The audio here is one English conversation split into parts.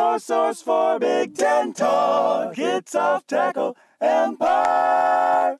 your source for Big Ten talk. It's Off Tackle Empire.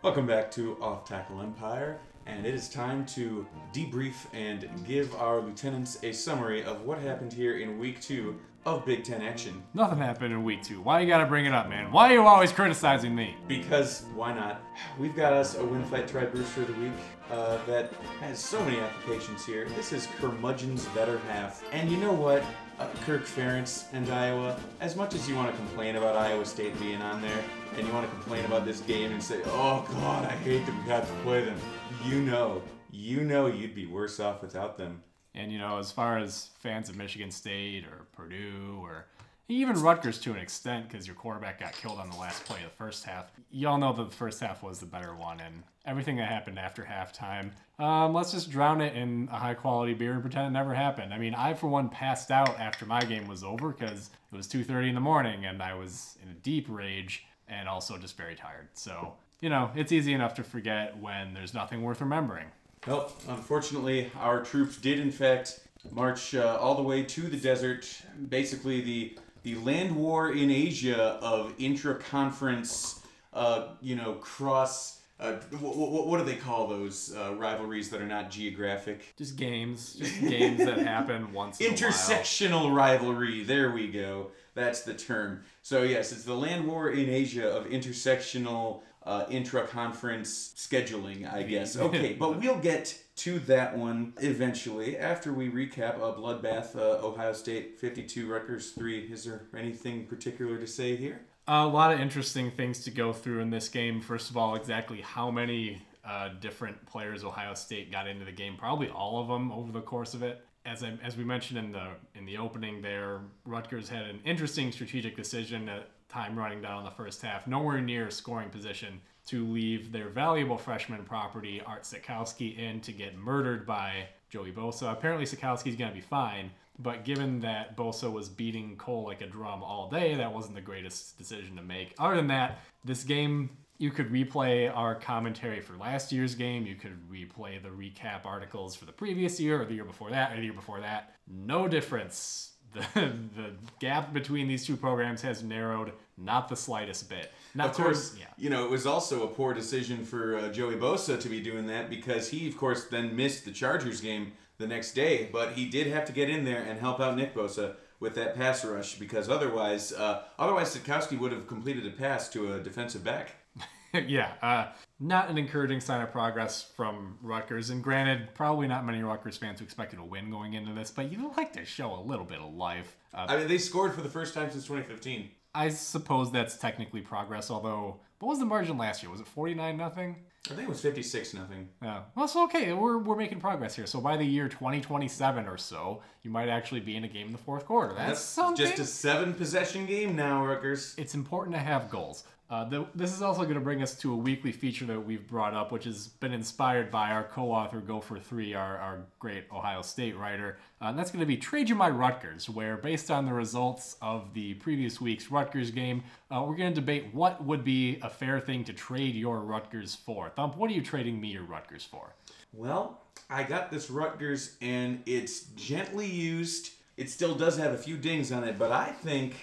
Welcome back to Off Tackle Empire, and it is time to debrief and give our lieutenants a summary of what happened here in week two of Big Ten action. Nothing happened in week two. Why you gotta bring it up, man? Why are you always criticizing me? Because why not? We've got us a Win Fight Try Brewster of the Week uh, that has so many applications here. This is Curmudgeon's better half. And you know what? Uh, Kirk Ferentz and Iowa, as much as you want to complain about Iowa State being on there, and you want to complain about this game and say, oh God, I hate that we have to play them, you know, you know you'd be worse off without them. And you know, as far as fans of Michigan State or Purdue or even Rutgers to an extent, because your quarterback got killed on the last play of the first half, y'all know that the first half was the better one, and everything that happened after halftime, um, let's just drown it in a high quality beer and pretend it never happened. I mean, I for one passed out after my game was over because it was 2:30 in the morning and I was in a deep rage and also just very tired. So you know, it's easy enough to forget when there's nothing worth remembering. Well, unfortunately, our troops did in fact march uh, all the way to the desert. Basically, the the land war in Asia of intra-conference, uh, you know, cross. Uh, what, what do they call those uh, rivalries that are not geographic? Just games, just games that happen once. In Intersectional rivalry. There we go. That's the term. So yes, it's the land war in Asia of intersectional uh, intra-conference scheduling, I guess. Okay, but we'll get to that one eventually after we recap a bloodbath. Uh, Ohio State 52, Rutgers 3. Is there anything particular to say here? A lot of interesting things to go through in this game. First of all, exactly how many uh, different players Ohio State got into the game. Probably all of them over the course of it. As, I, as we mentioned in the in the opening, there Rutgers had an interesting strategic decision at time running down on the first half, nowhere near scoring position to leave their valuable freshman property Art Sitkowski, in to get murdered by Joey Bosa. Apparently, Sitkowski's going to be fine, but given that Bosa was beating Cole like a drum all day, that wasn't the greatest decision to make. Other than that, this game you could replay our commentary for last year's game. You could replay the recap articles for the previous year or the year before that or the year before that. No difference. The, the gap between these two programs has narrowed not the slightest bit. Not of course, yeah. you know, it was also a poor decision for uh, Joey Bosa to be doing that because he, of course, then missed the Chargers game the next day. But he did have to get in there and help out Nick Bosa with that pass rush because otherwise, uh, otherwise Sitkowski would have completed a pass to a defensive back. yeah, uh, not an encouraging sign of progress from Rutgers. And granted, probably not many Rutgers fans who expected a win going into this, but you'd like to show a little bit of life. Uh, I mean, they scored for the first time since 2015. I suppose that's technically progress, although what was the margin last year? Was it 49 nothing? I think it was 56 nothing. Yeah. Well, so okay, we're, we're making progress here. So by the year 2027 or so, you might actually be in a game in the fourth quarter. That's, that's something. Just a seven possession game now, Rutgers. It's important to have goals. Uh, this is also going to bring us to a weekly feature that we've brought up, which has been inspired by our co-author Gopher Three, our, our great Ohio State writer, uh, and that's going to be Trade You My Rutgers, where based on the results of the previous week's Rutgers game, uh, we're going to debate what would be a fair thing to trade your Rutgers for. Thump, what are you trading me your Rutgers for? Well, I got this Rutgers, and it's gently used. It still does have a few dings on it, but I think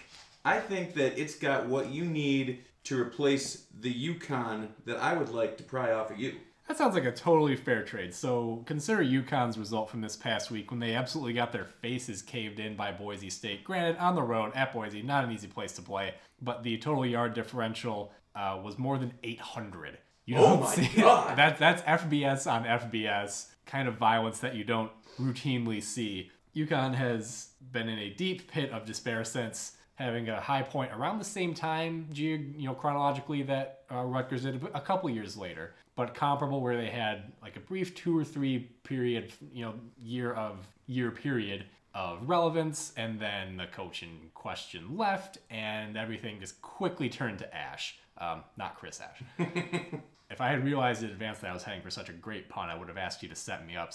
I think that it's got what you need to replace the UConn that I would like to pry off of you. That sounds like a totally fair trade. So consider UConn's result from this past week when they absolutely got their faces caved in by Boise State. Granted, on the road at Boise, not an easy place to play, but the total yard differential uh, was more than 800. You oh don't my see God. that that's FBS on FBS kind of violence that you don't routinely see. UConn has been in a deep pit of despair since having a high point around the same time, you know, chronologically that uh, Rutgers did a couple years later, but comparable where they had like a brief two or three period, you know, year of year period of relevance, and then the coach in question left, and everything just quickly turned to ash. Um, not Chris Ash. if I had realized in advance that I was heading for such a great pun, I would have asked you to set me up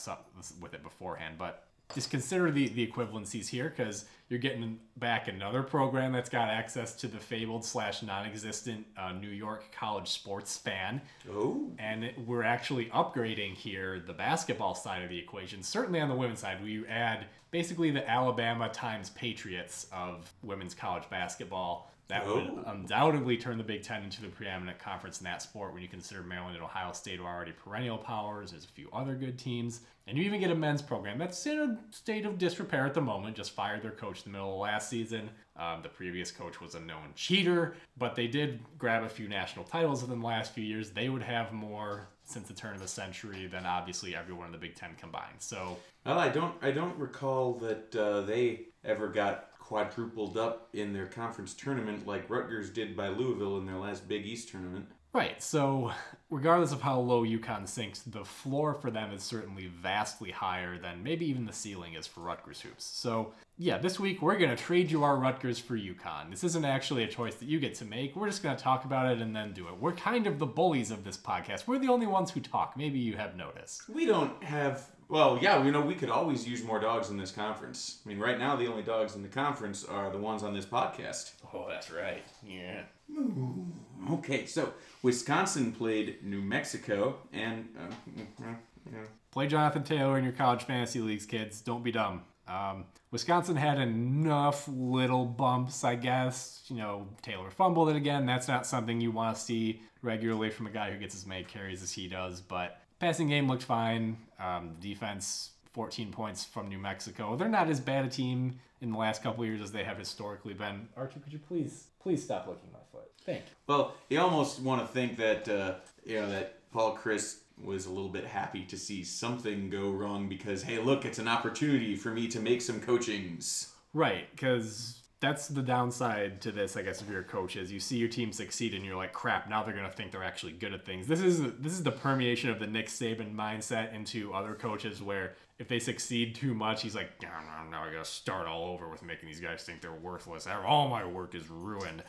with it beforehand. But just consider the, the equivalencies here because you're getting back another program that's got access to the fabled slash non-existent uh, New York college sports fan. Oh. And we're actually upgrading here the basketball side of the equation. Certainly on the women's side, we add basically the Alabama times Patriots of women's college basketball. That would Oh. undoubtedly turn the Big Ten into the preeminent conference in that sport when you consider Maryland and Ohio State are already perennial powers. There's a few other good teams. And you even get a men's program that's in a state of disrepair at the moment. Just fired their coach in the middle of last season. Um, the previous coach was a known cheater, but they did grab a few national titles in the last few years. They would have more since the turn of the century than obviously everyone in the Big Ten combined. So Well, I don't. I don't recall that uh, they ever got quadrupled up in their conference tournament like Rutgers did by Louisville in their last Big East tournament. Right. So, regardless of how low UConn sinks, the floor for them is certainly vastly higher than maybe even the ceiling is for Rutgers hoops. So, yeah, this week we're going to trade you our Rutgers for UConn. This isn't actually a choice that you get to make. We're just going to talk about it and then do it. We're kind of the bullies of this podcast. We're the only ones who talk. Maybe you have noticed. We don't have. Well, yeah, you know, we could always use more dogs in this conference. I mean, right now the only dogs in the conference are the ones on this podcast. Oh, that's right. Yeah. Okay, so Wisconsin played New Mexico, and uh, yeah. Play Jonathan Taylor in your college fantasy leagues, kids. Don't be dumb. Um, Wisconsin had enough little bumps, I guess. You know, Taylor fumbled it again. That's not something you want to see regularly from a guy who gets as many carries as he does. But passing game looked fine. Um, defense, 14 points from New Mexico. They're not as bad a team in the last couple of years as they have historically been. Archie, could you please, please stop licking my foot? Thank you. Well, you almost want to think that uh, you know that Paul Chryst was a little bit happy to see something go wrong because hey, look, it's an opportunity for me to make some coachings. Right, because that's the downside to this, I guess, if you're a coach is you see your team succeed and you're like, crap, now they're gonna think they're actually good at things. This is this is the permeation of the Nick Saban mindset into other coaches where if they succeed too much, he's like, no, no, now I gotta start all over with making these guys think they're worthless. All my work is ruined.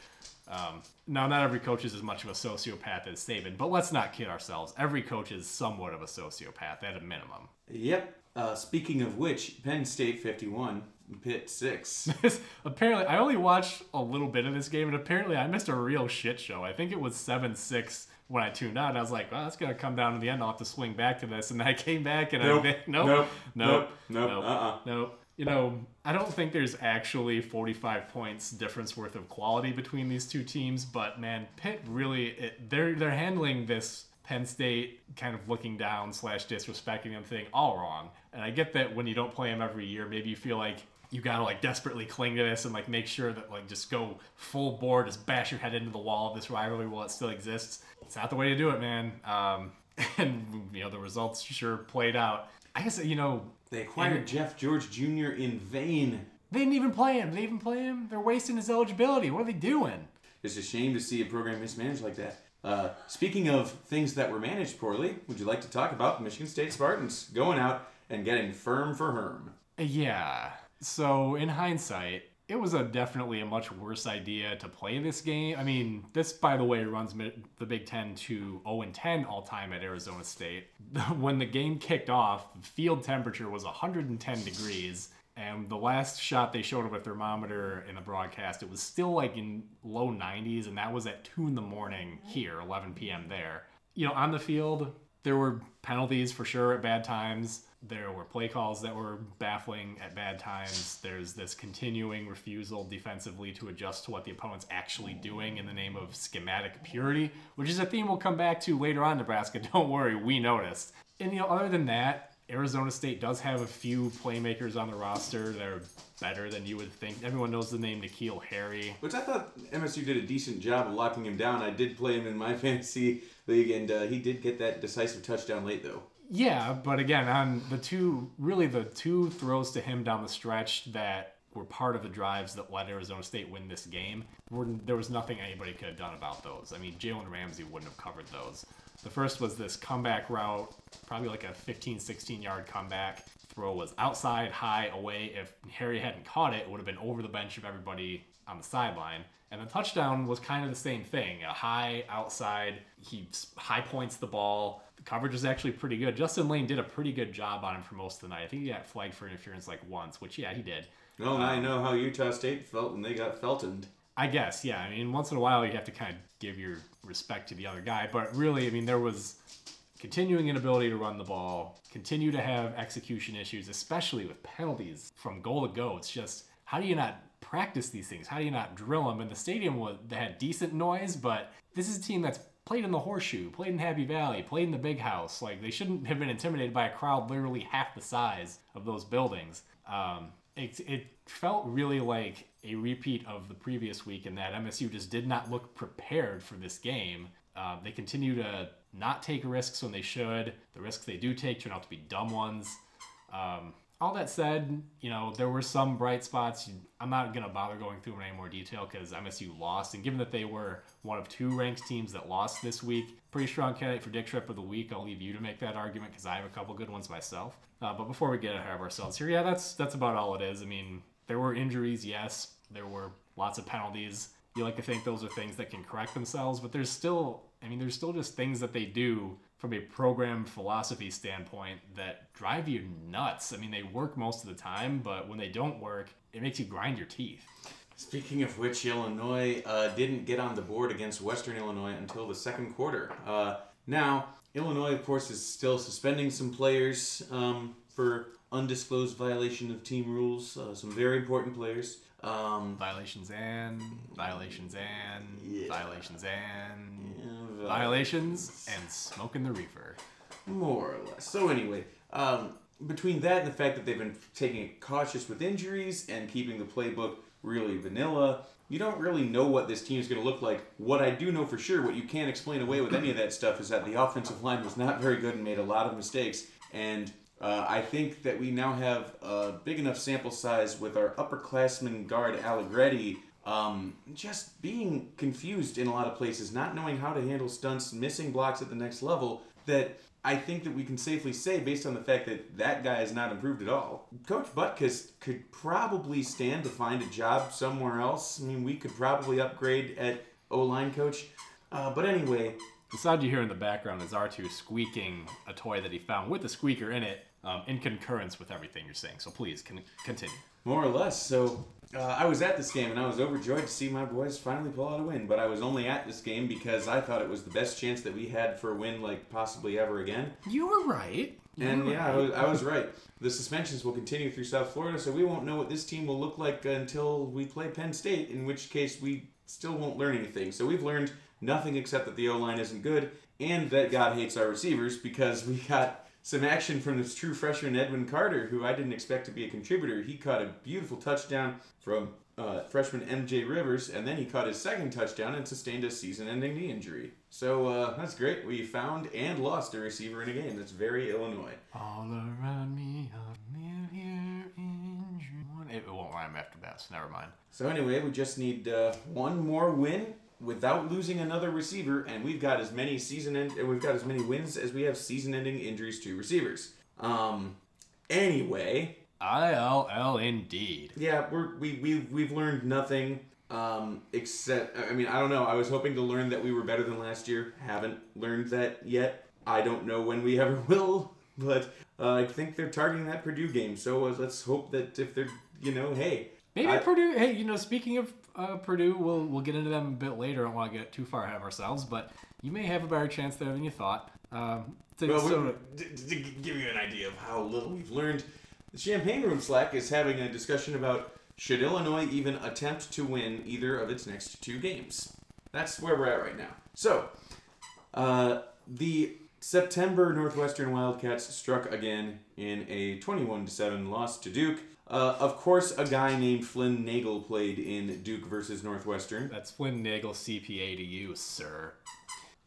Um, now, not every coach is as much of a sociopath as Saban, but let's not kid ourselves. Every coach is somewhat of a sociopath at a minimum. Yep. Uh, speaking of which, Penn State 51, Pitt 6. Apparently, I only watched a little bit of this game, and apparently, I missed a real shit show. I think it was seven six when I tuned out. And I was like, "Well, that's gonna come down to the end. I'll have to swing back to this." And I came back, and Nope. I nope, Nope. nope, Nope. nope, Uh-uh. nope. You know, I don't think there's actually 45 points difference worth of quality between these two teams, but man, Pitt really it, they're they're handling this Penn State kind of looking down slash disrespecting them thing all wrong. And I get that when you don't play them every year, maybe you feel like you gotta like desperately cling to this and like make sure that like just go full board, just bash your head into the wall of this rivalry while it still exists. It's not the way to do it, man. Um, and you know the results sure played out. I guess you know They acquired Jeff George Jr. in vain. they didn't even play him. They even play him? They're wasting his eligibility. What are they doing? It's a shame to see a program mismanaged like that. Uh, speaking of things that were managed poorly, would you like to talk about the Michigan State Spartans going out and getting firm for Herm? Yeah. So in hindsight, it was a definitely a much worse idea to play this game. I mean, this by the way runs the Big 10 to 0 and 10 all time at Arizona State. when the game kicked off, field temperature was 110 degrees. And the last shot they showed of a thermometer in the broadcast, it was still like in low 90s, and that was at 2 in the morning here, 11 p.m. there. You know, on the field, there were penalties for sure at bad times. There were play calls that were baffling at bad times. There's this continuing refusal defensively to adjust to what the opponent's actually doing in the name of schematic purity, which is a theme we'll come back to later on, Nebraska. Don't worry, we noticed. And, you know, other than that, Arizona State does have a few playmakers on the roster that are better than you would think. Everyone knows the name N'Keal Harry. Which I thought MSU did a decent job of locking him down. I did play him in my fantasy league, and uh, he did get that decisive touchdown late, though. Yeah, but again, on the two, really the two throws to him down the stretch that were part of the drives that let Arizona State win this game, were, there was nothing anybody could have done about those. I mean, Jalen Ramsey wouldn't have covered those. The first was this comeback route, probably like a 15, 16 yard comeback. Throw was outside, high, away. If Harry hadn't caught it, it would have been over the bench of everybody on the sideline. And the touchdown was kind of the same thing a high outside. He high points the ball. Coverage was actually pretty good. Justin Layne did a pretty good job on him for most of the night. I think he got flagged for interference like once, which yeah, he did. Well, Um, I know how Utah State felt when they got Feltoned. I guess, yeah. I mean, once in a while you have to kind of give your respect to the other guy, but really, I mean, there was continuing inability to run the ball, continue to have execution issues, especially with penalties from goal to go. It's just how do you not practice these things? How do you not drill them? And the stadium was they had decent noise, but this is a team that's played in the horseshoe, played in Happy Valley, played in the big house. Like they shouldn't have been intimidated by a crowd literally half the size of those buildings. Um, it, it felt really like a repeat of the previous week in that MSU just did not look prepared for this game. Uh, they continue to not take risks when they should. The risks they do take turn out to be dumb ones. Um, all that said, you know, there were some bright spots. I'm not going to bother going through in any more detail because MSU lost. And given that they were one of two ranked teams that lost this week, pretty strong candidate for Dick Trip of the week. I'll leave you to make that argument because I have a couple good ones myself. Uh, but before we get ahead of ourselves here, yeah, that's that's about all it is. I mean, there were injuries, yes. There were lots of penalties. You like to think those are things that can correct themselves, but there's still, I mean, there's still just things that they do from a program philosophy standpoint that drive you nuts. I mean, they work most of the time, but when they don't work, it makes you grind your teeth. Speaking of which, Illinois uh, didn't get on the board against Western Illinois until the second quarter. Uh, now, Illinois, of course, is still suspending some players um, for undisclosed violation of team rules. Uh, some very important players. Um, Violations and violations and Yeah. violations and yeah, violations and smoking the reefer. More or less. So anyway, um, between that and the fact that they've been taking it cautious with injuries and keeping the playbook really vanilla, you don't really know what this team is going to look like. What I do know for sure, what you can't explain away with any of that stuff, is that the offensive line was not very good and made a lot of mistakes. And uh, I think that we now have a big enough sample size with our upperclassman guard Allegretti um, just being confused in a lot of places, not knowing how to handle stunts, missing blocks at the next level, that I think that we can safely say, based on the fact that that guy has not improved at all. Coach Butkus could probably stand to find a job somewhere else. I mean, we could probably upgrade at O line coach. Uh, but anyway, The sound you hear in the background is R2 squeaking a toy that he found with a squeaker in it um, in concurrence with everything you're saying. So please con- continue. More or less. So uh, I was at this game and I was overjoyed to see my boys finally pull out a win. But I was only at this game because I thought it was the best chance that we had for a win, like possibly ever again. You were right. And yeah, I was, I was right. The suspensions will continue through South Florida, so we won't know what this team will look like until we play Penn State, in which case we still won't learn anything. So we've learned nothing except that the O line isn't good and that God hates our receivers because we got some action from this true freshman Edwin Carter, who I didn't expect to be a contributor. He caught a beautiful touchdown from uh, freshman MJ Rivers, and then he caught his second touchdown and sustained a season-ending knee injury. So uh, that's great. We found and lost a receiver in a game. That's very Illinois. All around me, I live here in June. It won't rhyme after that, so never mind. So anyway, we just need uh, one more win without losing another receiver, and we've got as many season end- uh, we've got as many wins as we have season-ending injuries to receivers. Um, anyway, ILL indeed. yeah, we're, we we we've learned nothing. Um, except I mean I don't know. I was hoping to learn that we were better than last year. Haven't learned that yet. I don't know when we ever will. But uh, I think they're targeting that Purdue game. So uh, let's hope that if they're you know hey Maybe I- Purdue. Hey, you know, speaking of uh, Purdue, we'll we'll get into them a bit later. I don't want to get too far ahead of ourselves, but you may have a better chance there than you thought. Um, so, Well, so- we, to, to give you an idea of how little we've learned, the Champaign Room Slack is having a discussion about should Illinois even attempt to win either of its next two games. That's where we're at right now. So, uh, the September Northwestern Wildcats struck again in a 21 7 loss to Duke. Uh, of course, a guy named Flynn Nagel played in Duke versus Northwestern. that's Flynn Nagel CPA to you, sir.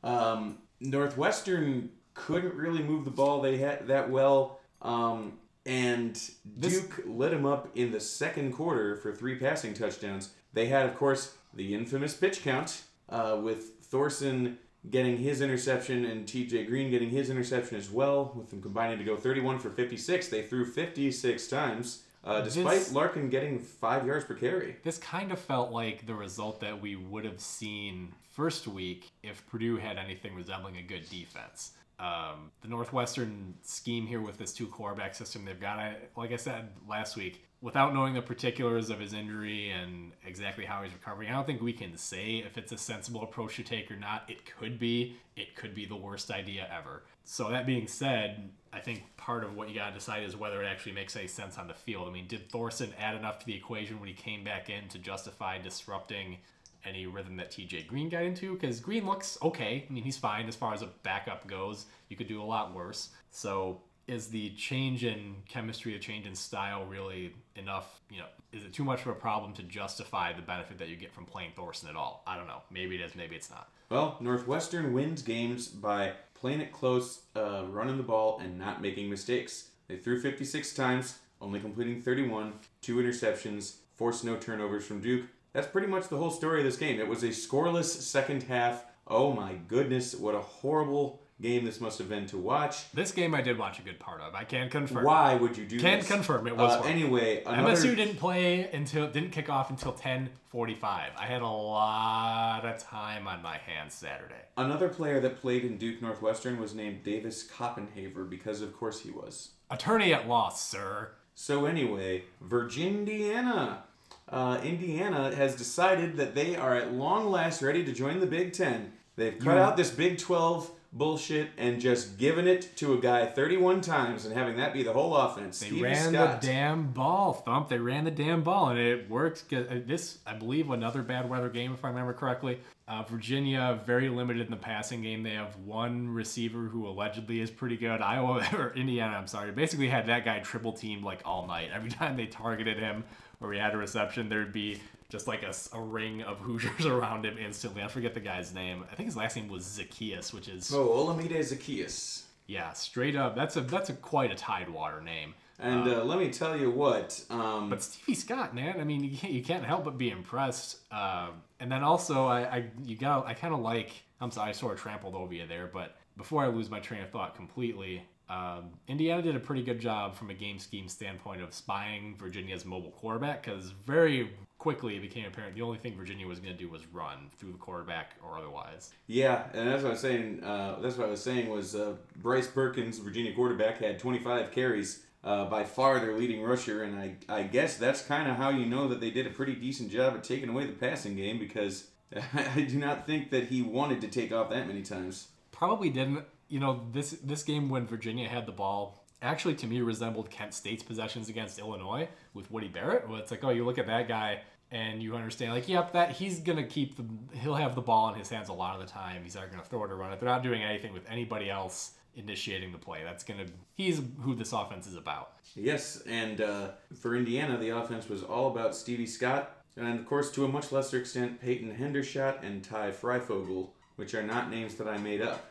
Um, Northwestern couldn't really move the ball they had that well, um, and This- Duke lit him up in the second quarter for three passing touchdowns. They had, of course, the infamous pitch count uh, with Thorson getting his interception and T.J. Green getting his interception as well, with them combining to go 31 for 56. They threw 56 times, uh, despite This- Larkin getting five yards per carry. This kind of felt like the result that we would have seen first week if Purdue had anything resembling a good defense. Um, the Northwestern scheme here with this two quarterback system they've got, I, like I said last week, without knowing the particulars of his injury and exactly how he's recovering, I don't think we can say if it's a sensible approach to take or not. It could be. It could be the worst idea ever. So that being said, I think part of what you got to decide is whether it actually makes any sense on the field. I mean, did Thorson add enough to the equation when he came back in to justify disrupting any rhythm that TJ Green got into? Because Green looks okay. I mean, he's fine as far as a backup goes. You could do a lot worse. So is the change in chemistry, a change in style really enough? You know, is it too much of a problem to justify the benefit that you get from playing Thorson at all? I don't know. Maybe it is, maybe it's not. Well, Northwestern wins games by playing it close, uh, running the ball, and not making mistakes. They threw 56 times, only completing 31, two interceptions, forced no turnovers from Duke. That's pretty much the whole story of this game. It was a scoreless second half. Oh my goodness, what a horrible game this must have been to watch. This game I did watch a good part of. I can confirm. Why would you do Can this? confirm it was Uh, anyway, another, MSU didn't play until didn't kick off until 10:45. I had a lot of time on my hands Saturday. another player that played in Duke Northwestern was named Davis Koppenhaver because of course he was. Attorney at law, sir. So anyway, Virginia, uh, Indiana has decided that they are at long last ready to join the Big Ten. They've cut out this Big Twelve bullshit and just giving it to a guy 31 times and having that be the whole offense. They Stevie ran Scott. the damn ball, Thump. They ran the damn ball, and it worked. uh, This, I believe, another bad weather game, if I remember correctly. Uh, Virginia very limited in the passing game. They have one receiver who allegedly is pretty good. Iowa or Indiana, I'm sorry, basically had that guy triple teamed like all night. Every time they targeted him or he had a reception, there'd be just like a, a ring of Hoosiers around him instantly. I forget the guy's name. I think his last name was Zacchaeus, which is Oh, Olamide Zacchaeus. yeah, straight up. That's a that's a quite a tidewater name. And uh, let me tell you what, um, But Stevie Scott, man, I mean, you can't, you can't help but be impressed. Um, and then also, I, I you got I kind of like. I'm sorry, I sort of trampled over you there, but before I lose my train of thought completely, um, Indiana did a pretty good job from a game scheme standpoint of spying Virginia's mobile quarterback because very quickly it became apparent the only thing Virginia was going to do was run through the quarterback or otherwise. yeah, and that's what I was saying. Uh, that's what I was saying was uh, Bryce Perkins, Virginia quarterback, had 25 carries. Uh, by far their leading rusher, and I, I guess that's kind of how you know that they did a pretty decent job at taking away the passing game because I do not think that he wanted to take off that many times. probably didn't. You know, this this game when Virginia had the ball actually to me resembled Kent State's possessions against Illinois with Woody Barrett. Where it's like, oh, you look at that guy and you understand, like, yep, that he's gonna keep the he'll have the ball in his hands a lot of the time. He's not gonna throw it or run it. They're not doing anything with anybody else initiating the play. That's gonna he's who this offense is about. Yes, and uh, for Indiana, the offense was all about Stevie Scott, and of course, to a much lesser extent, Peyton Hendershot and Ty Fryfogle, which are not names that I made up.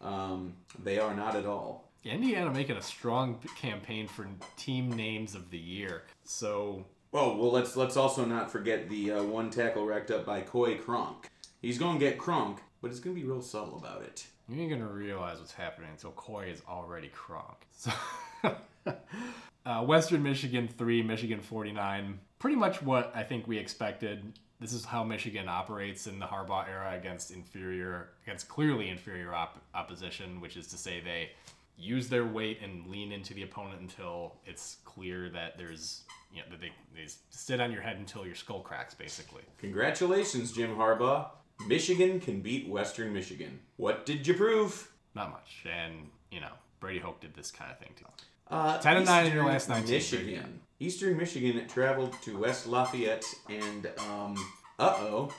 Um, they are not at all. Indiana making a strong campaign for team names of the year. So Well, well, let's let's also not forget the uh, one tackle racked up by Coy Cronk. He's going to get Kronk, but he's going to be real subtle about it. You ain't gonna realize what's happening until Coy is already Kronk. So, uh, Western Michigan three, Michigan forty nine. Pretty much what I think we expected. This is how Michigan operates in the Harbaugh era against inferior, against clearly inferior op- opposition, which is to say they use their weight and lean into the opponent until it's clear that there's, you know, that they, they sit on your head until your skull cracks, basically. Congratulations, Jim Harbaugh. Michigan can beat Western Michigan. What did you prove? Not much, and you know Brady Hoke did this kind of thing too. Uh, 10 and 9 in your last 19, Michigan. Eastern Michigan traveled to West Lafayette, and um, uh oh.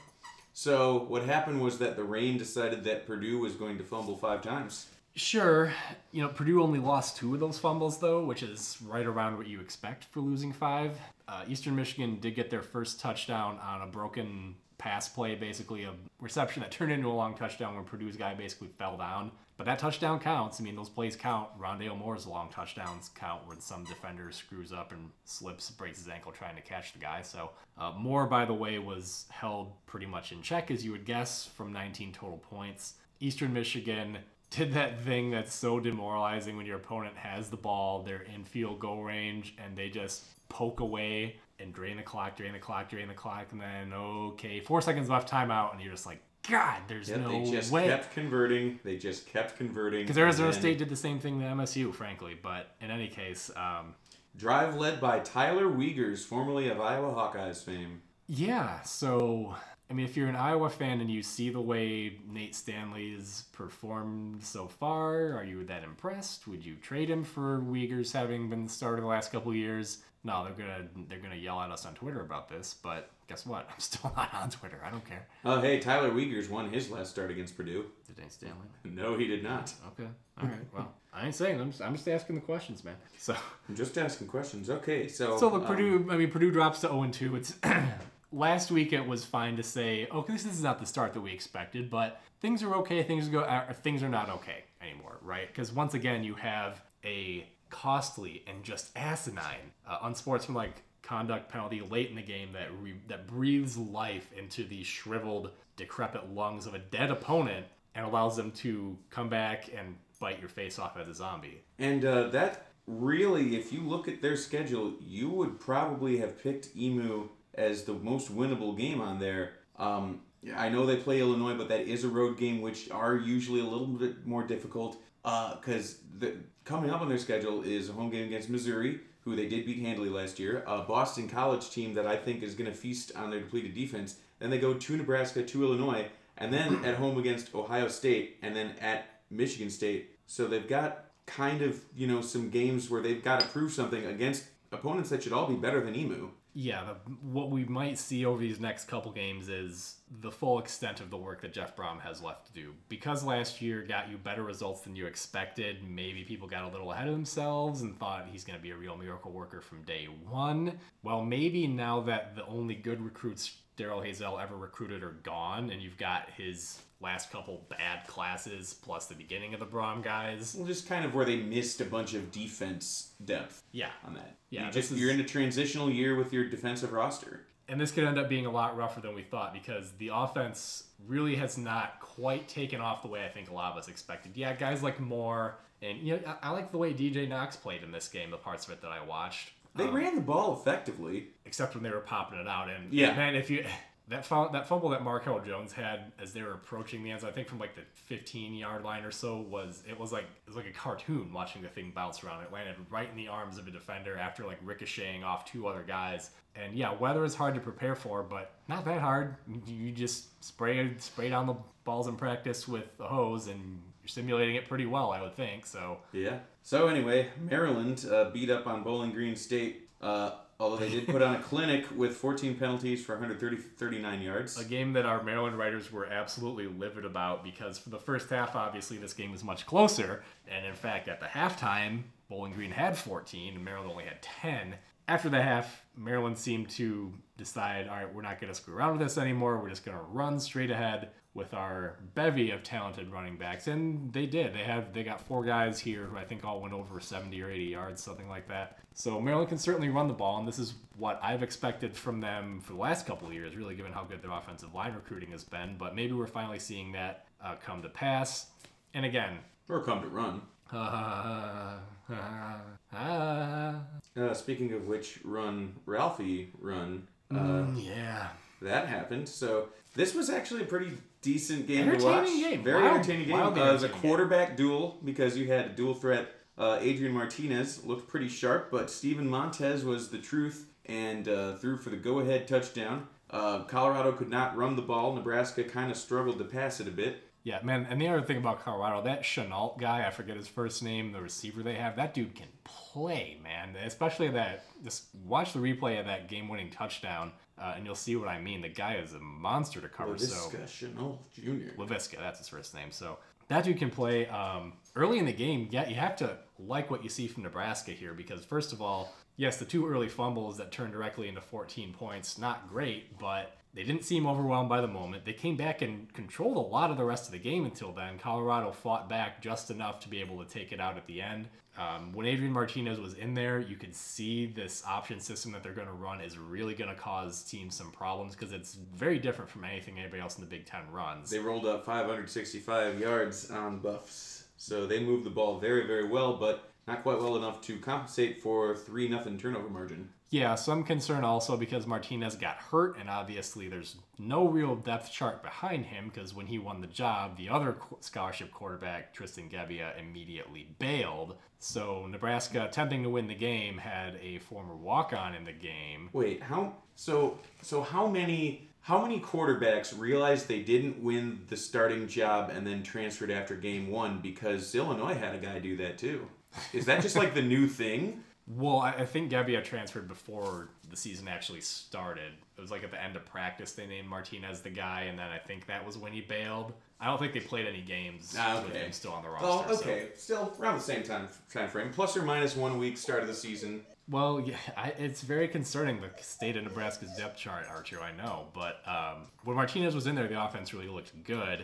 So what happened was that the rain decided that Purdue was going to fumble five times. Sure, you know Purdue only lost two of those fumbles though, which is right around what you expect for losing five. Uh, Eastern Michigan did get their first touchdown on a broken pass play, basically a reception that turned into a long touchdown when Purdue's guy basically fell down. But that touchdown counts. I mean, those plays count. Rondale Moore's long touchdowns count when some defender screws up and slips, breaks his ankle trying to catch the guy. So uh, Moore, by the way, was held pretty much in check, as you would guess, from 19 total points. Eastern Michigan did that thing that's so demoralizing when your opponent has the ball, they're in field goal range, and they just poke away and drain the clock, drain the clock, drain the clock, and then okay, four seconds left, timeout, and you're just like, God, there's Yep, no they just way. kept converting. They just kept converting. Because Arizona then State did the same thing to MSU, frankly. But in any case, um, Drive led by Tyler Wiegers, formerly of Iowa Hawkeyes fame. yeah. So I mean, if you're an Iowa fan and you see the way Nate Stanley's performed so far, are you that impressed? Would you trade him for Wiegers having been the starter the last couple of years? No, they're gonna they're gonna yell at us on Twitter about this. But guess what? I'm still not on Twitter. I don't care. Oh, hey, Tyler Wiegers won his last start against Purdue. Did Nate Stanley? No, he did not. Okay. All right. Well, I ain't saying. I'm just, I'm just asking the questions, man. So. I'm just asking questions. Okay, so So the um, Purdue, I mean, Purdue drops to 0 and 2. It's last week. It was fine to say, okay, this is not the start that we expected, but things are okay. Things go, uh, things are not okay anymore, right? Because once again, you have a costly and just asinine, uh, unsportsmanlike conduct penalty late in the game that re- that breathes life into the shriveled, decrepit lungs of a dead opponent and allows them to come back and bite your face off as a zombie. And uh, that really, if you look at their schedule, you would probably have picked Emu as the most winnable game on there. Um, I know they play Illinois, but that is a road game, which are usually a little bit more difficult because the coming up on their schedule is a home game against Missouri, who they did beat handily last year, a Boston College team that I think is going to feast on their depleted defense. Then they go to Nebraska, to Illinois, and then at home against Ohio State, and then at Michigan State. So they've got kind of you know some games where they've got to prove something against opponents that should all be better than Emu. Yeah, the, what we might see over these next couple games is the full extent of the work that Jeff Brohm has left to do. Because last year got you better results than you expected, maybe people got a little ahead of themselves and thought he's going to be a real miracle worker from day one. Well, maybe now that the only good recruits Darrell Hazell ever recruited are gone, and you've got his last couple bad classes plus the beginning of the Brohm guys. Well, just kind of where they missed a bunch of defense depth Yeah, on that. Yeah, You just, is... You're in a transitional year with your defensive roster. and this could end up being a lot rougher than we thought because the offense really has not quite taken off the way I think a lot of us expected. Yeah, guys like Moore, and you know, I, I like the way DJ Knox played in this game. The parts of it that I watched, They Um, ran the ball effectively. except when they were popping it out. And Yeah. man, if you that fum- that fumble that Markel Jones had as they were approaching the end zone, I think from like the 15 yard line or so, was it was like it was like a cartoon watching the thing bounce around. It landed right in the arms of a defender after like ricocheting off two other guys. And yeah, weather is hard to prepare for, but not that hard. You just spray spray down the balls in practice with a hose, and you're simulating it pretty well, I would think. So Yeah. So anyway, Maryland uh, beat up on Bowling Green State. Uh, although they did put on a clinic with 14 penalties for 130 39 yards. a game that our Maryland writers were absolutely livid about because for the first half, obviously, this game was much closer. And in fact, at the halftime, Bowling Green had 14 and Maryland only had 10. After the half, Maryland seemed to decide, all right, we're not going to screw around with this anymore. We're just going to run straight ahead with our bevy of talented running backs. And they did. They have they got four guys here who I think all went over 70 or 80 yards, something like that. So Maryland can certainly run the ball, and this is what I've expected from them for the last couple of years, really given how good their offensive line recruiting has been. But maybe we're finally seeing that uh, come to pass. And again, or come to run. uh, uh, Uh, speaking of which, run Ralphie run. Uh, mm, yeah. That happened. So this was actually a pretty decent game to watch. game. Very Wild- entertaining game. Uh, it was a entertaining game. quarterback duel because you had a dual threat. Uh, Adrian Martinez looked pretty sharp, but Steven Montez was the truth and uh, threw for the go-ahead touchdown. Uh, Colorado could not run the ball. Nebraska kind of struggled to pass it a bit. Yeah, man. And the other thing about Colorado, that Shenault guy, I forget his first name, the receiver they have, that dude can play, man. Especially that, just watch the replay of that game winning touchdown, uh, and you'll see what I mean. The guy is a monster to cover. So, Laviska Shenault Jr. Laviska, that's his first name. So, that dude can play. Um, early in the game, yeah, you have to like what you see from Nebraska here because, first of all, yes, the two early fumbles that turned directly into 14 points, not great, but they didn't seem overwhelmed by the moment. They came back and controlled a lot of the rest of the game until then. Colorado fought back just enough to be able to take it out at the end. Um, when Adrian Martinez was in there, you could see this option system that they're going to run is really going to cause teams some problems because it's very different from anything anybody else in the Big Ten runs. They rolled up 565 yards on Buffs. So they moved the ball very, very well, but not quite well enough to compensate for 3 nothing turnover margin. Yeah, some concern also because Martinez got hurt, and obviously there's no real depth chart behind him because when he won the job, the other scholarship quarterback, Tristan Gebbia, immediately bailed. So Nebraska, attempting to win the game, had a former walk on in the game. Wait, how? So so how many how many quarterbacks realized they didn't win the starting job and then transferred after game one because Illinois had a guy do that too? Is that just like the new thing? Well, I, I think Gebbia transferred before the season actually started. It was like at the end of practice they named Martinez the guy, and then I think that was when he bailed. I don't think they played any games Ah, with him still on the roster. Well, so- okay, still around the same time time frame, plus or minus one week start of the season. Well, yeah, I, it's very concerning the state of Nebraska's depth chart, Archer. I know, but um, when Martinez was in there, the offense really looked good,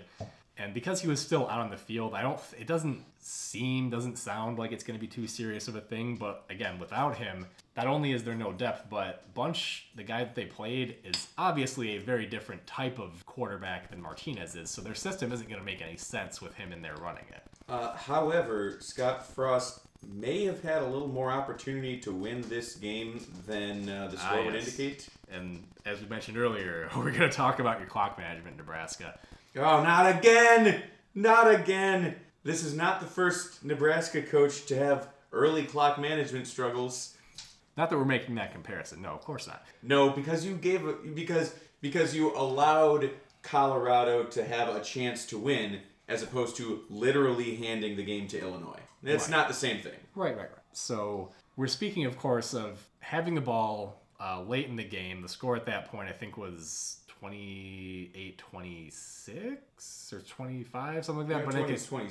and because he was still out on the field, I don't. It doesn't seem, doesn't sound like it's going to be too serious of a thing. But again, without him, not only is there no depth, but Bunch, the guy that they played, is obviously a very different type of quarterback than Martinez is. So their system isn't going to make any sense with him in there running it. Uh, however, Scott Frost may have had a little more opportunity to win this game than uh, the score Ah, would indicate. And as we mentioned earlier, we're going to talk about your clock management, in Nebraska. Oh, not again! Not again! This is not the first Nebraska coach to have early clock management struggles. Not that we're making that comparison. No, of course not. No, because you gave a, because because you allowed Colorado to have a chance to win as opposed to literally handing the game to Illinois. It's Right. not the same thing. Right, right, right. So we're speaking, of course, of having the ball uh, late in the game. The score at that point, I think, was 28 26 or 25, something like that. but I 20, think 20,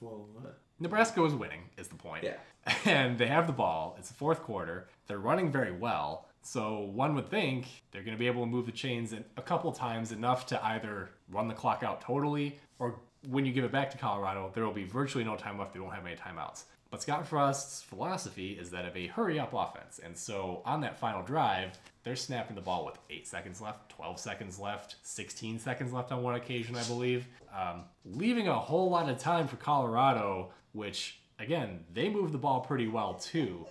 well, what? Nebraska was winning, is the point. Yeah. And they have the ball. It's the fourth quarter. They're running very well. So one would think they're going to be able to move the chains a couple times enough to either run the clock out totally, or when you give it back to Colorado, there will be virtually no time left. They won't have any timeouts. But Scott Frost's philosophy is that of a hurry up offense. And so on that final drive, they're snapping the ball with 8 seconds left, 12 seconds left, 16 seconds left on one occasion, I believe, um, leaving a whole lot of time for Colorado, which, again, they move the ball pretty well too.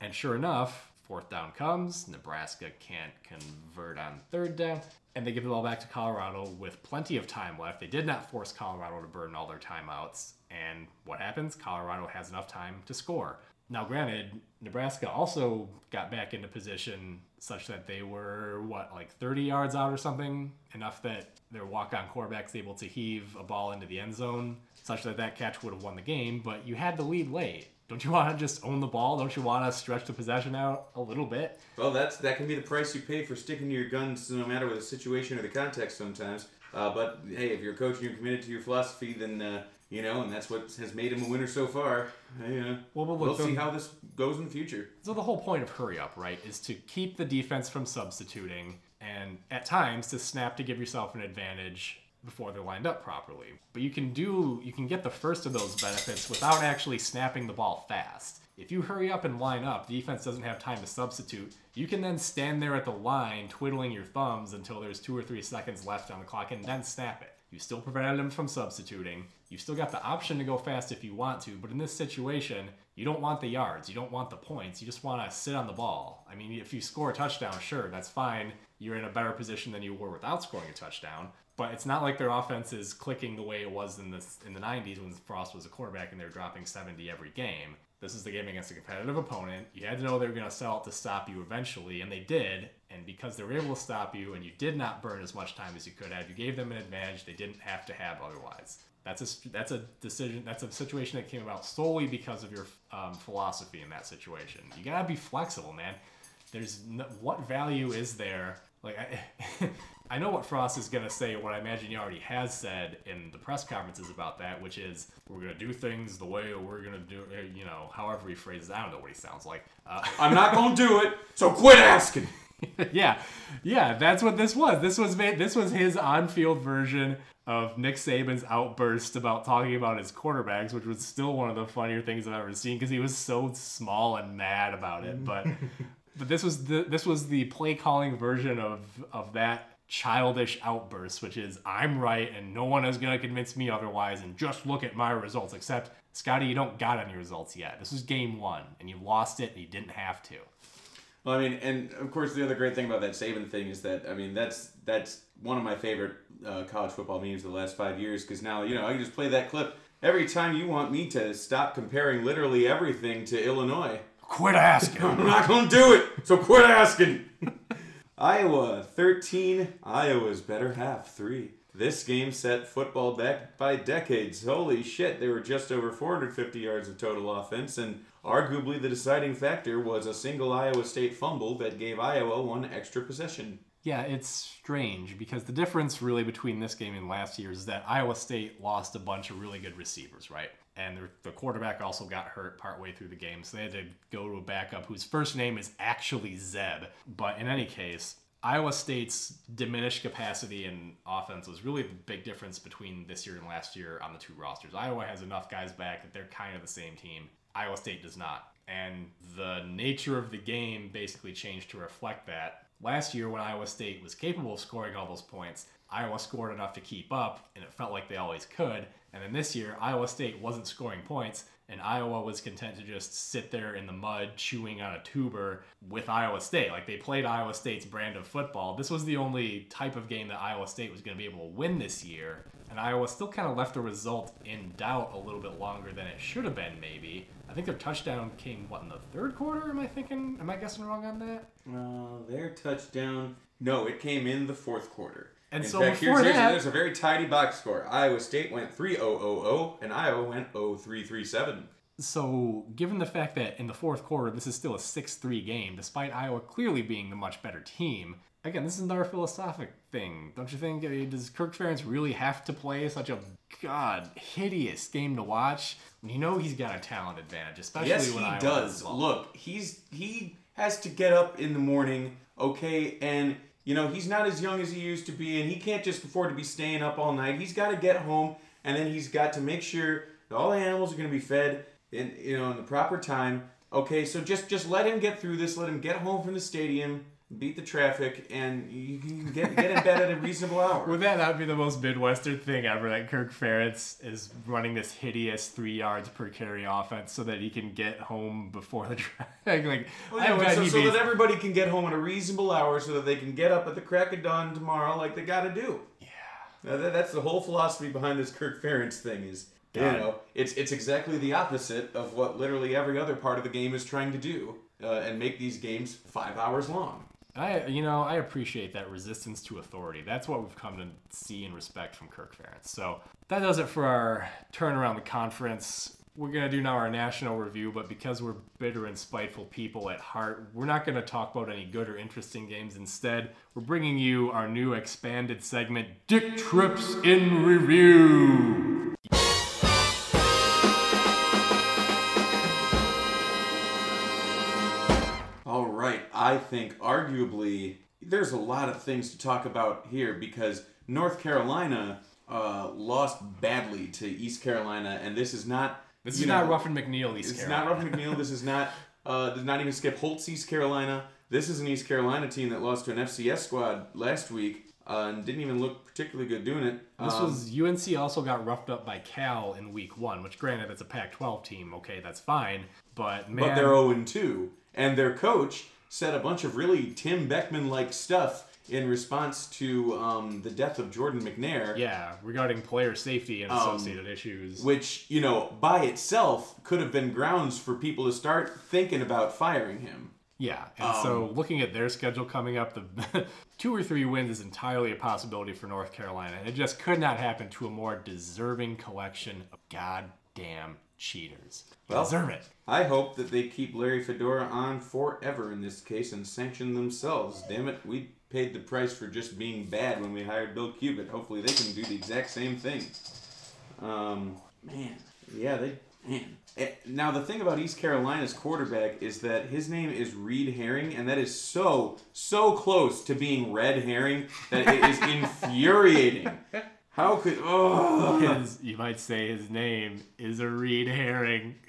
And sure enough, fourth down comes. Nebraska can't convert on third down. And they give the ball back to Colorado with plenty of time left. They did not force Colorado to burn all their timeouts. And what happens? Colorado has enough time to score. Now, granted, Nebraska also got back into position such that they were, what, like 30 yards out or something? Enough that their walk on quarterback's able to heave a ball into the end zone, such that that catch would have won the game. But you had the lead late. Don't you want to just own the ball? Don't you want to stretch the possession out a little bit? Well, that's that can be the price you pay for sticking to your guns, no matter what the situation or the context. Sometimes, uh, but hey, if you're a coach and you're committed to your philosophy, then uh, you know, and that's what has made him a winner so far. Yeah, Well, we'll the- see how this goes in the future. So the whole point of hurry up, right, is to keep the defense from substituting and at times to snap to give yourself an advantage before they're lined up properly. But you can do you can get the first of those benefits without actually snapping the ball fast. If you hurry up and line up, the defense doesn't have time to substitute. You can then stand there at the line twiddling your thumbs until there's 2 or 3 seconds left on the clock and then snap it. You still prevented them from substituting. You still got the option to go fast if you want to, but in this situation, you don't want the yards. You don't want the points. You just want to sit on the ball. I mean, if you score a touchdown, sure, that's fine. You're in a better position than you were without scoring a touchdown. But it's not like their offense is clicking the way it was in the in the 90s when Frost was a quarterback and they were dropping 70 every game. This is the game against a competitive opponent. You had to know they were going to sell it to stop you eventually, and they did. And because they were able to stop you, and you did not burn as much time as you could have, you gave them an advantage they didn't have to have otherwise. That's a that's a decision. That's a situation that came about solely because of your um, philosophy in that situation. You gotta be flexible, man. There's no, what value is there? Like I, I know what Frost is gonna say. What I imagine he already has said in the press conferences about that, which is we're gonna do things the way we're gonna do. You know, however he phrases. it. I don't know what he sounds like. Uh, I'm not gonna do it, so quit asking. yeah, yeah, that's what this was. This was made. This was his on-field version of Nick Saban's outburst about talking about his quarterbacks, which was still one of the funnier things I've ever seen because he was so small and mad about it. But but this was the this was the play calling version of of that childish outburst, which is I'm right and no one is gonna convince me otherwise, and just look at my results. Except Scotty, you don't got any results yet. This was game one, and you lost it, and you didn't have to. Well, I mean, and of course, the other great thing about that Saban thing is that I mean, that's that's one of my favorite uh, college football memes of the last five years because now you know I can just play that clip every time you want me to stop comparing literally everything to Illinois. Quit asking. I'm not gonna do it, so quit asking. Iowa 13, Iowa's better half 3. This game set football back by decades. Holy shit, they were just over 450 yards of total offense, and arguably the deciding factor was a single Iowa State fumble that gave Iowa one extra possession. Yeah, it's strange because the difference really between this game and last year's is that Iowa State lost a bunch of really good receivers, right? And the, quarterback also got hurt partway through the game, so they had to go to a backup whose first name is actually Zeb. But in any case, Iowa State's diminished capacity in offense was really the big difference between this year and last year on the two rosters. Iowa has enough guys back that they're kind of the same team. Iowa State does not. And the nature of the game basically changed to reflect that. Last year, when Iowa State was capable of scoring all those points, Iowa scored enough to keep up, and it felt like they always could. And then this year, Iowa State wasn't scoring points, and Iowa was content to just sit there in the mud chewing on a tuber with Iowa State. Like they played Iowa State's brand of football. This was the only type of game that Iowa State was going to be able to win this year. And Iowa still kind of left the result in doubt a little bit longer than it should have been, maybe. I think their touchdown came, what, in the third quarter? Am I thinking, am I guessing wrong on that? Uh, their touchdown. No, it came in the fourth quarter. And in so fact, before here's, here's- that- there's a very tidy box score. Iowa State went 3 0 0 and Iowa went 0 3 3 7. So, given the fact that in the fourth quarter, this is still a 6 3 game, despite Iowa clearly being the much better team, again, this is another philosophic thing. Don't you think? Does Kirk Ferentz really have to play such a, God, hideous game to watch? You know he's got a talent advantage, especially Yes, when he Iowa does. Look, he's he has to get up in the morning, okay, and you know he's not as young as he used to be, and he can't just afford to be staying up all night. He's got to get home, and then he's got to make sure that all the animals are going to be fed in you know in the proper time. Okay, so just just let him get through this. Let him get home from the stadium, beat the traffic, and you can get get in bed at a reasonable hour. Would that not be the most Midwestern thing ever that Kirk Ferentz is running this hideous three yards per carry offense so that he can get home before the traffic? like, Well, yeah, bet so, so that everybody can get home at a reasonable hour so that they can get up at the crack of dawn tomorrow like they got to do. Yeah. that's the whole philosophy behind this Kirk Ferentz thing is, you know, it's it's exactly the opposite of what literally every other part of the game is trying to do uh, and make these games five hours long. I, you know, I appreciate that resistance to authority. That's what we've come to see and respect from Kirk Ferentz. So that does it for our turn around the conference. We're gonna do now our national review, but because we're bitter and spiteful people at heart, we're not gonna talk about any good or interesting games. Instead, we're bringing you our new expanded segment, Dick Trips in Review. I think arguably there's a lot of things to talk about here because North Carolina uh, lost badly to East Carolina, and this is not. This is know, not Ruffin McNeill, East It's Carolina. not Ruffin McNeill. This is not. Uh, does not even Skip Holtz, East Carolina. This is an East Carolina team that lost to an FCS squad last week uh, and didn't even look particularly good doing it. This Um, was UNC also got roughed up by Cal in week one, which granted it's a Pac-12 team. Okay, that's fine, but man, but they're 0 2. And their coach said a bunch of really Tim Beckman like stuff in response to um, the death of Jordan McNair. yeah, regarding player safety and Um, associated issues. Which, you know, by itself could have been grounds for people to start thinking about firing him. Yeah, and so looking at their schedule coming up, the two or three wins is entirely a possibility for North Carolina. and It just could not happen to a more deserving collection of goddamn cheaters. Well- Deserve it. I hope that they keep Larry Fedora on forever in this case and sanction themselves. Damn it, we paid the price for just being bad when we hired Bill Cubit. Hopefully they can do the exact same thing. Um, man, yeah, they man. Eh, Now the thing about East Carolina's quarterback is that his name is Reid Herring, and that is so so close to being red herring that it is infuriating. How could oh His, you might say his name is a Reid Herring.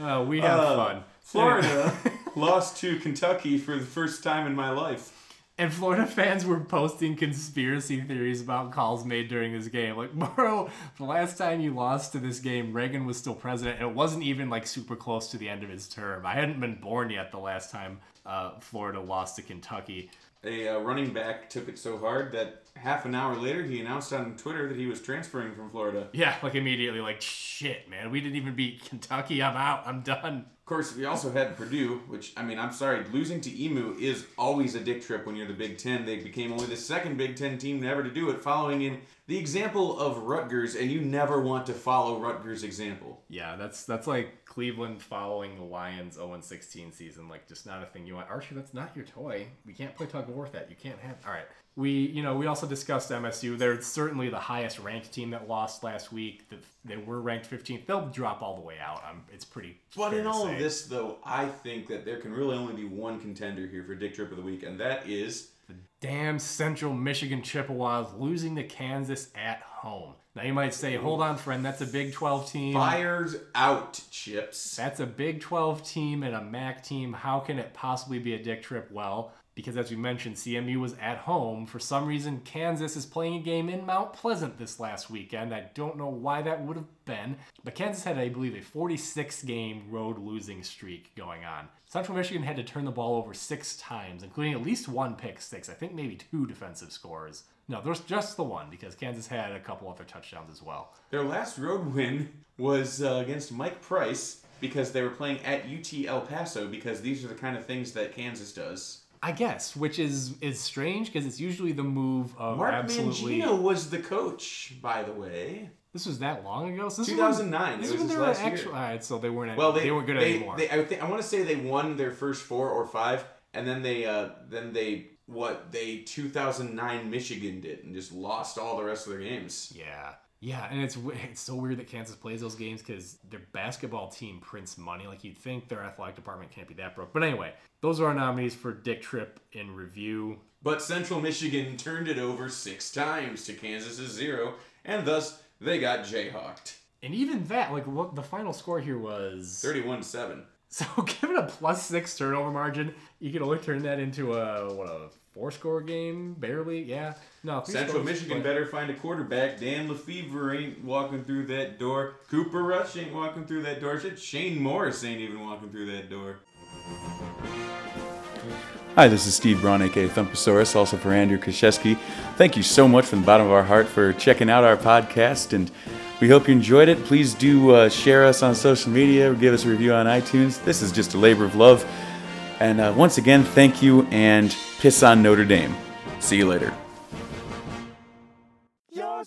Uh, we have Uh, fun. Florida lost to Kentucky for the first time in my life. And Florida fans were posting conspiracy theories about calls made during this game. Like, bro, the last time you lost to this game, Reagan was still president, and it wasn't even like super close to the end of his term. I hadn't been born yet the last time uh, Florida lost to Kentucky. A uh, running back took it so hard that half an hour later he announced on Twitter that he was transferring from Florida. Yeah, like immediately, like, shit, man, we didn't even beat Kentucky. I'm out. I'm done. Of course, we also had Purdue, which I mean, I'm sorry, losing to EMU is always a dick trip when you're the Big Ten. They became only the second Big Ten team never to do it, following in the example of Rutgers, and you never want to follow Rutgers' example. Yeah, that's that's like Cleveland following the Lions 0-16 season. Like, just not a thing you want. Archie, that's not your toy. We can't play tug of war with that. You can't have. All right. We, you know, we also discussed MSU. They're certainly the highest ranked team that lost last week. That they were ranked 15th. They'll drop all the way out. Um, it's pretty. But in all say. of this, though, I think that there can really only be one contender here for Dick Trip of the Week, and that is damn Central Michigan Chippewas losing to Kansas at home. Now you might say, hold on, friend, that's a Big 12 team. Fires Out Chips. That's a Big 12 team and a MAC team. How can it possibly be a dick trip? Well, because as we mentioned, CMU was at home. For some reason, Kansas is playing a game in Mount Pleasant this last weekend. I don't know why that would have been, but Kansas had, I believe, a 46 game road losing streak going on. Central Michigan had to turn the ball over six times, including at least one pick six. I think maybe two defensive scores. No, there's just the one because Kansas had a couple other touchdowns as well. Their last road win was uh, against Mike Price because they were playing at UT El Paso because these are the kind of things that Kansas does. I guess, which is is strange because it's usually the move of Mark absolutely. Mangino was the coach, by the way. This was that long ago. So this 2009, When, this was when they were last year. All right, so they weren't. Well, they, they, weren't good they, anymore. They, I think I want to say they won their first four or five, and then they uh, then they what they 2009 Michigan did and just lost all the rest of their games. yeah, yeah, and it's it's so weird that Kansas plays those games because their basketball team prints money. Like you'd think their athletic department can't be that broke. But anyway, those are our nominees for Dick Trip in review. But Central Michigan turned it over six times to Kansas's zero, and thus they got jayhawked. And even that, like, what the final score here was 31 7. So given a plus six turnover margin, you can only turn that into a what a four score game, barely. Yeah, no. Central scores, Michigan but- better find a quarterback. Dan LeFevour ain't walking through that door. Cooper Rush ain't walking through that door. Shit, Shane Morris ain't even walking through that door. Hi, this is Steve Braun, aka Thumposaurus, also for Andrew Kraszewski. Thank you so much from the bottom of our heart for checking out our podcast, and we hope you enjoyed it. Please do uh, share us on social media or give us a review on iTunes. This is just a labor of love. And uh, once again, thank you, and piss on Notre Dame. See you later.